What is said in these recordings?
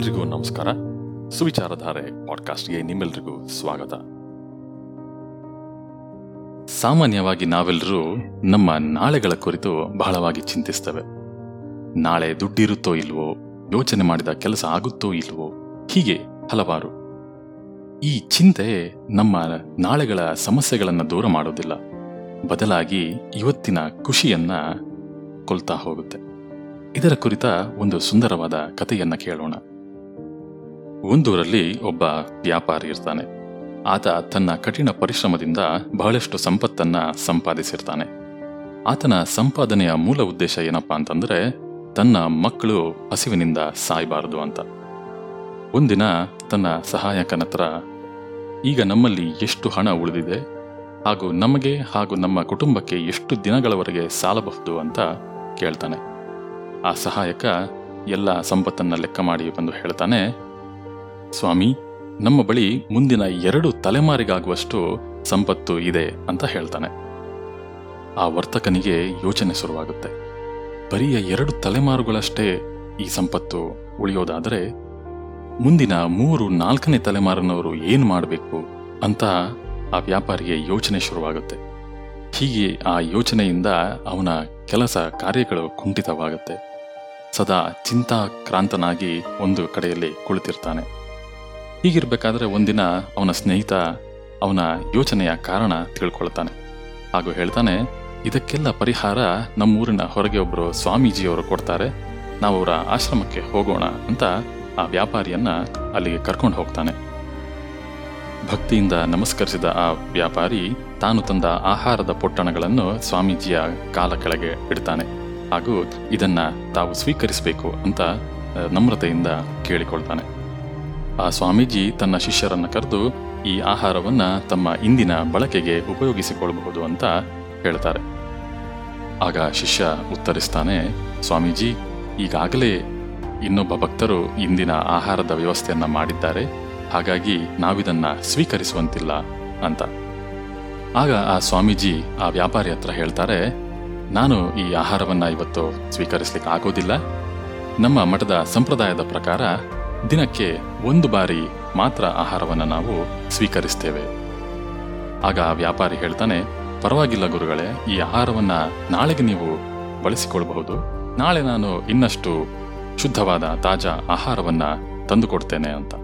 ಎಲ್ರಿಗೂ ನಮಸ್ಕಾರ. ಸುವಿಚಾರಧಾರೆ ಪಾಡ್ಕಾಸ್ಟ್ಗೆ ನಿಮ್ಮೆಲ್ರಿಗೂ ಸ್ವಾಗತ. ಸಾಮಾನ್ಯವಾಗಿ ನಾವೆಲ್ಲರೂ ನಮ್ಮ ನಾಳೆಗಳ ಕುರಿತು ಬಹಳವಾಗಿ ಚಿಂತಿಸ್ತೇವೆ. ನಾಳೆ ದುಡ್ಡಿರುತ್ತೋ ಇಲ್ವೋ, ಯೋಚನೆ ಮಾಡಿದ ಕೆಲಸ ಆಗುತ್ತೋ ಇಲ್ವೋ, ಹೀಗೆ ಹಲವಾರು. ಈ ಚಿಂತೆ ನಮ್ಮ ನಾಳೆಗಳ ಸಮಸ್ಯೆಗಳನ್ನು ದೂರ ಮಾಡೋದಿಲ್ಲ. ಬದಲಾಗಿ ಇವತ್ತಿನ ಖುಷಿಯನ್ನ ಕೊಲ್ತಾ ಹೋಗುತ್ತೆ. ಇದರ ಕುರಿತ ಒಂದು ಸುಂದರವಾದ ಕಥೆಯನ್ನ ಕೇಳೋಣ. ಒಂದೂರಲ್ಲಿ ಒಬ್ಬ ವ್ಯಾಪಾರಿ ಇರ್ತಾನೆ. ಆತ ತನ್ನ ಕಠಿಣ ಪರಿಶ್ರಮದಿಂದ ಬಹಳಷ್ಟು ಸಂಪತ್ತನ್ನ ಸಂಪಾದಿಸಿರ್ತಾನೆ. ಆತನ ಸಂಪಾದನೆಯ ಮೂಲ ಉದ್ದೇಶ ಏನಪ್ಪಾ ಅಂತಂದ್ರೆ, ತನ್ನ ಮಕ್ಕಳು ಹಸಿವಿನಿಂದ ಸಾಯಬಾರದು ಅಂತ. ಒಂದಿನ ತನ್ನ ಸಹಾಯಕನತ್ರ ಈಗ ನಮ್ಮಲ್ಲಿ ಎಷ್ಟು ಹಣ ಉಳಿದಿದೆ? ಹಾಗೂ ನಮಗೆ ಹಾಗೂ ನಮ್ಮ ಕುಟುಂಬಕ್ಕೆ ಎಷ್ಟು ದಿನಗಳವರೆಗೆ ಸಾಲಬಹುದು? ಅಂತ ಕೇಳ್ತಾನೆ. ಆ ಸಹಾಯಕ ಎಲ್ಲ ಸಂಪತ್ತನ್ನ ಲೆಕ್ಕ ಮಾಡಿ ಬಂದು ಹೇಳ್ತಾನೆ ಸ್ವಾಮಿ, ನಮ್ಮ ಬಳಿ ಮುಂದಿನ ಎರಡು ತಲೆಮಾರಿಗಾಗುವಷ್ಟು ಸಂಪತ್ತು ಇದೆ ಅಂತ ಹೇಳ್ತಾನೆ. ಆ ವರ್ತಕನಿಗೆ ಯೋಚನೆ ಶುರುವಾಗುತ್ತೆ. ಬರಿಯ ಎರಡು ತಲೆಮಾರುಗಳಷ್ಟೇ ಈ ಸಂಪತ್ತು ಉಳಿಯೋದಾದರೆ ಮುಂದಿನ ಮೂರು ನಾಲ್ಕನೇ ತಲೆಮಾರಿನವರು ಏನು ಮಾಡಬೇಕು ಅಂತ ಆ ವ್ಯಾಪಾರಿಗೆ ಯೋಚನೆ ಶುರುವಾಗುತ್ತೆ. ಹೀಗೆ ಆ ಯೋಚನೆಯಿಂದ ಅವನ ಕೆಲಸ ಕಾರ್ಯಗಳು ಕುಂಠಿತವಾಗುತ್ತೆ. ಸದಾ ಚಿಂತಾಕ್ರಾಂತನಾಗಿ ಒಂದು ಕಡೆಯಲ್ಲಿ ಕುಳಿತಿರ್ತಾನೆ. ಹೀಗಿರ್ಬೇಕಾದ್ರೆ ಒಂದಿನ ಅವನ ಸ್ನೇಹಿತ ಅವನ ಯೋಚನೆಯ ಕಾರಣ ತಿಳ್ಕೊಳ್ತಾನೆ. ಹಾಗೂ ಹೇಳ್ತಾನೆ, ಇದಕ್ಕೆಲ್ಲ ಪರಿಹಾರ ನಮ್ಮೂರಿನ ಹೊರಗೆ ಒಬ್ಬರು ಸ್ವಾಮೀಜಿಯವರು ಕೊಡ್ತಾರೆ. ನಾವು ಅವರ ಆಶ್ರಮಕ್ಕೆ ಹೋಗೋಣ ಅಂತ ಆ ವ್ಯಾಪಾರಿಯನ್ನ ಅಲ್ಲಿಗೆ ಕರ್ಕೊಂಡು ಹೋಗ್ತಾನೆ. ಭಕ್ತಿಯಿಂದ ನಮಸ್ಕರಿಸಿದ ಆ ವ್ಯಾಪಾರಿ ತಾನು ತಂದ ಆಹಾರದ ಪೊಟ್ಟಣಗಳನ್ನು ಸ್ವಾಮೀಜಿಯ ಕಾಲ ಕೆಳಗೆ ಇಡ್ತಾನೆ. ಹಾಗೂ ಇದನ್ನ ತಾವು ಸ್ವೀಕರಿಸಬೇಕು ಅಂತ ನಮ್ರತೆಯಿಂದ ಕೇಳಿಕೊಳ್ತಾನೆ. ಆ ಸ್ವಾಮೀಜಿ ತನ್ನ ಶಿಷ್ಯರನ್ನು ಕರೆದು ಈ ಆಹಾರವನ್ನು ತಮ್ಮ ಇಂದಿನ ಬಳಕೆಗೆ ಉಪಯೋಗಿಸಿಕೊಳ್ಳಬಹುದು ಅಂತ ಹೇಳ್ತಾರೆ. ಆಗ ಶಿಷ್ಯ ಉತ್ತರಿಸ್ತಾನೆ, ಸ್ವಾಮೀಜಿ, ಈಗಾಗಲೇ ಇನ್ನೊಬ್ಬ ಭಕ್ತರು ಇಂದಿನ ಆಹಾರದ ವ್ಯವಸ್ಥೆಯನ್ನು ಮಾಡಿದ್ದಾರೆ, ಹಾಗಾಗಿ ನಾವಿದನ್ನು ಸ್ವೀಕರಿಸುವಂತಿಲ್ಲ ಅಂತ. ಆಗ ಆ ಸ್ವಾಮೀಜಿ ಆ ವ್ಯಾಪಾರಿ ಹತ್ರ ಹೇಳ್ತಾರೆ, ನಾನು ಈ ಆಹಾರವನ್ನು ಇವತ್ತು ಸ್ವೀಕರಿಸ್ಲಿಕ್ಕೆ ಆಗೋದಿಲ್ಲ ನಮ್ಮ ಮಠದ ಸಂಪ್ರದಾಯದ ಪ್ರಕಾರ ದಿನಕ್ಕೆ ಒಂದು ಬಾರಿ ಮಾತ್ರ ಆಹಾರವನ್ನು ನಾವು ಸ್ವೀಕರಿಸ್ತೇವೆ. ಆಗ ವ್ಯಾಪಾರಿ ಹೇಳ್ತಾನೆ, ಪರವಾಗಿಲ್ಲ ಗುರುಗಳೇ, ಈ ಆಹಾರವನ್ನು ನಾಳೆಗೆ ನೀವು ಬಳಸಿಕೊಳ್ಳಬಹುದು ನಾಳೆ ನಾನು ಇನ್ನಷ್ಟು ಶುದ್ಧವಾದ ತಾಜಾ ಆಹಾರವನ್ನು ತಂದುಕೊಡ್ತೇನೆ ಅಂತ.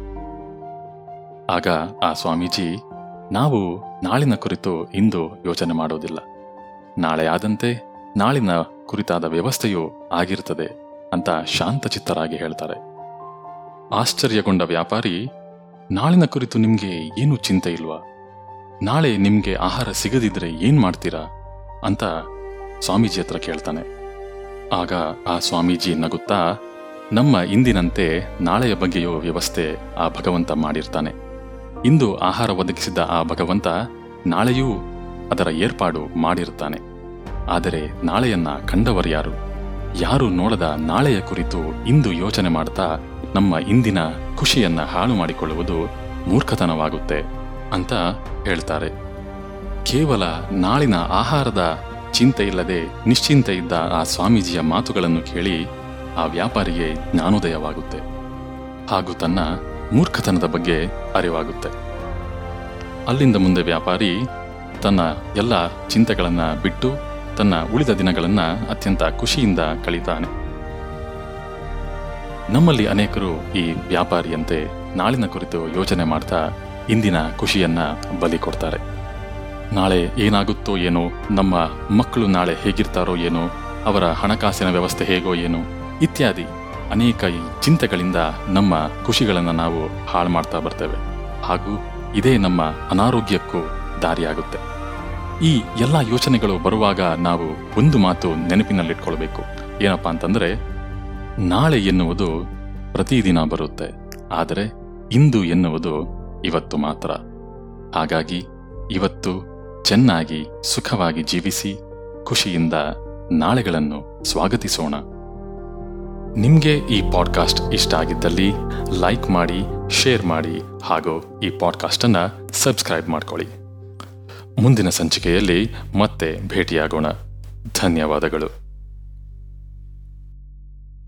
ಆಗ ಆ ಸ್ವಾಮೀಜಿ, ನಾವು ನಾಳಿನ ಕುರಿತು ಇಂದು ಯೋಚನೆ ಮಾಡೋದಿಲ್ಲ. ನಾಳೆ ಆದಂತೆ ನಾಳಿನ ಕುರಿತಾದ ವ್ಯವಸ್ಥೆಯು ಆಗಿರುತ್ತದೆ ಅಂತ ಶಾಂತಚಿತ್ತರಾಗಿ ಹೇಳ್ತಾರೆ. ಆಶ್ಚರ್ಯಗೊಂಡ ವ್ಯಾಪಾರಿ, ನಾಳಿನ ಕುರಿತು ನಿಮಗೆ ಏನು ಚಿಂತೆ ಇಲ್ವಾ? ನಾಳೆ ನಿಮಗೆ ಆಹಾರ ಸಿಗದಿದ್ರೆ ಏನ್ ಮಾಡ್ತೀರಾ? ಅಂತ ಸ್ವಾಮೀಜಿ ಹತ್ರ ಕೇಳ್ತಾನೆ. ಆಗ ಆ ಸ್ವಾಮೀಜಿ ನಗುತ್ತಾ, ನಮ್ಮ ಇಂದಿನಂತೆ ನಾಳೆಯ ಬಗ್ಗೆಯೋ ವ್ಯವಸ್ಥೆ ಆ ಭಗವಂತ ಮಾಡಿರ್ತಾನೆ. ಇಂದು ಆಹಾರ ಒದಗಿಸಿದ ಆ ಭಗವಂತ ನಾಳೆಯೂ ಅದರ ಏರ್ಪಾಡು ಮಾಡಿರ್ತಾನೆ. ಆದರೆ ನಾಳೆಯನ್ನ ಕಂಡವರ್ಯಾರು ಯಾರು ನೋಡದ ನಾಳೆಯ ಕುರಿತು ಇಂದು ಯೋಚನೆ ಮಾಡ್ತಾ ನಮ್ಮ ಇಂದಿನ ಖುಷಿಯನ್ನ ಹಾಳು ಮಾಡಿಕೊಳ್ಳುವುದು ಮೂರ್ಖತನವಾಗುತ್ತೆ ಅಂತ ಹೇಳ್ತಾರೆ. ಕೇವಲ ನಾಳಿನ ಆಹಾರದ ಚಿಂತೆ ಇಲ್ಲದೆ ನಿಶ್ಚಿಂತೆ ಇದ್ದ ಆ ಸ್ವಾಮೀಜಿಯ ಮಾತುಗಳನ್ನು ಕೇಳಿ ಆ ವ್ಯಾಪಾರಿಗೆ ಜ್ಞಾನೋದಯವಾಗುತ್ತೆ. ಹಾಗೂ ತನ್ನ ಮೂರ್ಖತನದ ಬಗ್ಗೆ ಅರಿವಾಗುತ್ತೆ. ಅಲ್ಲಿಂದ ಮುಂದೆ ವ್ಯಾಪಾರಿ ತನ್ನ ಎಲ್ಲ ಚಿಂತೆಗಳನ್ನು ಬಿಟ್ಟು ತನ್ನ ಉಳಿದ ದಿನಗಳನ್ನು ಅತ್ಯಂತ ಖುಷಿಯಿಂದ ಕಳೀತಾನೆ. ನಮ್ಮಲ್ಲಿ ಅನೇಕರು ಈ ವ್ಯಾಪಾರಿಯಂತೆ ನಾಳಿನ ಕುರಿತು ಯೋಚನೆ ಮಾಡ್ತಾ ಇಂದಿನ ಖುಷಿಯನ್ನ ಬಲಿ ಕೊಡ್ತಾರೆ. ನಾಳೆ ಏನಾಗುತ್ತೋ ಏನೋ, ನಮ್ಮ ಮಕ್ಕಳು ನಾಳೆ ಹೇಗಿರ್ತಾರೋ ಏನೋ, ಅವರ ಹಣಕಾಸಿನ ವ್ಯವಸ್ಥೆ ಹೇಗೋ ಏನೋ, ಇತ್ಯಾದಿ ಅನೇಕ ಈ ಚಿಂತೆಗಳಿಂದ ನಮ್ಮ ಖುಷಿಗಳನ್ನು ನಾವು ಹಾಳು ಮಾಡ್ತಾ ಬರ್ತೇವೆ. ಹಾಗೂ ಇದೇ ನಮ್ಮ ಅನಾರೋಗ್ಯಕ್ಕೂ ದಾರಿಯಾಗುತ್ತೆ. ಈ ಎಲ್ಲ ಯೋಚನೆಗಳು ಬರುವಾಗ ನಾವು ಒಂದು ಮಾತು ನೆನಪಿನಲ್ಲಿಟ್ಕೊಳ್ಬೇಕು. ಏನಪ್ಪಾ ಅಂತಂದ್ರೆ, ನಾಳೆ ಎನ್ನುವುದು ಪ್ರತಿದಿನ ಬರುತ್ತೆ. ಆದರೆ ಇಂದು ಎನ್ನುವುದು ಇವತ್ತು ಮಾತ್ರ. ಹಾಗಾಗಿ ಇವತ್ತು ಚೆನ್ನಾಗಿ, ಸುಖವಾಗಿ ಜೀವಿಸಿ, ಖುಷಿಯಿಂದ ನಾಳೆಗಳನ್ನು ಸ್ವಾಗತಿಸೋಣ. ನಿಮಗೆ ಈ ಪಾಡ್ಕಾಸ್ಟ್ ಇಷ್ಟ ಆಗಿದ್ದಲ್ಲಿ ಲೈಕ್ ಮಾಡಿ, ಶೇರ್ ಮಾಡಿ ಹಾಗೂ ಈ ಪಾಡ್ಕಾಸ್ಟನ್ನು ಸಬ್ಸ್ಕ್ರೈಬ್ ಮಾಡ್ಕೊಳ್ಳಿ. ಮುಂದಿನ ಸಂಚಿಕೆಯಲ್ಲಿ ಮತ್ತೆ ಭೇಟಿಯಾಗೋಣ. ಧನ್ಯವಾದಗಳು.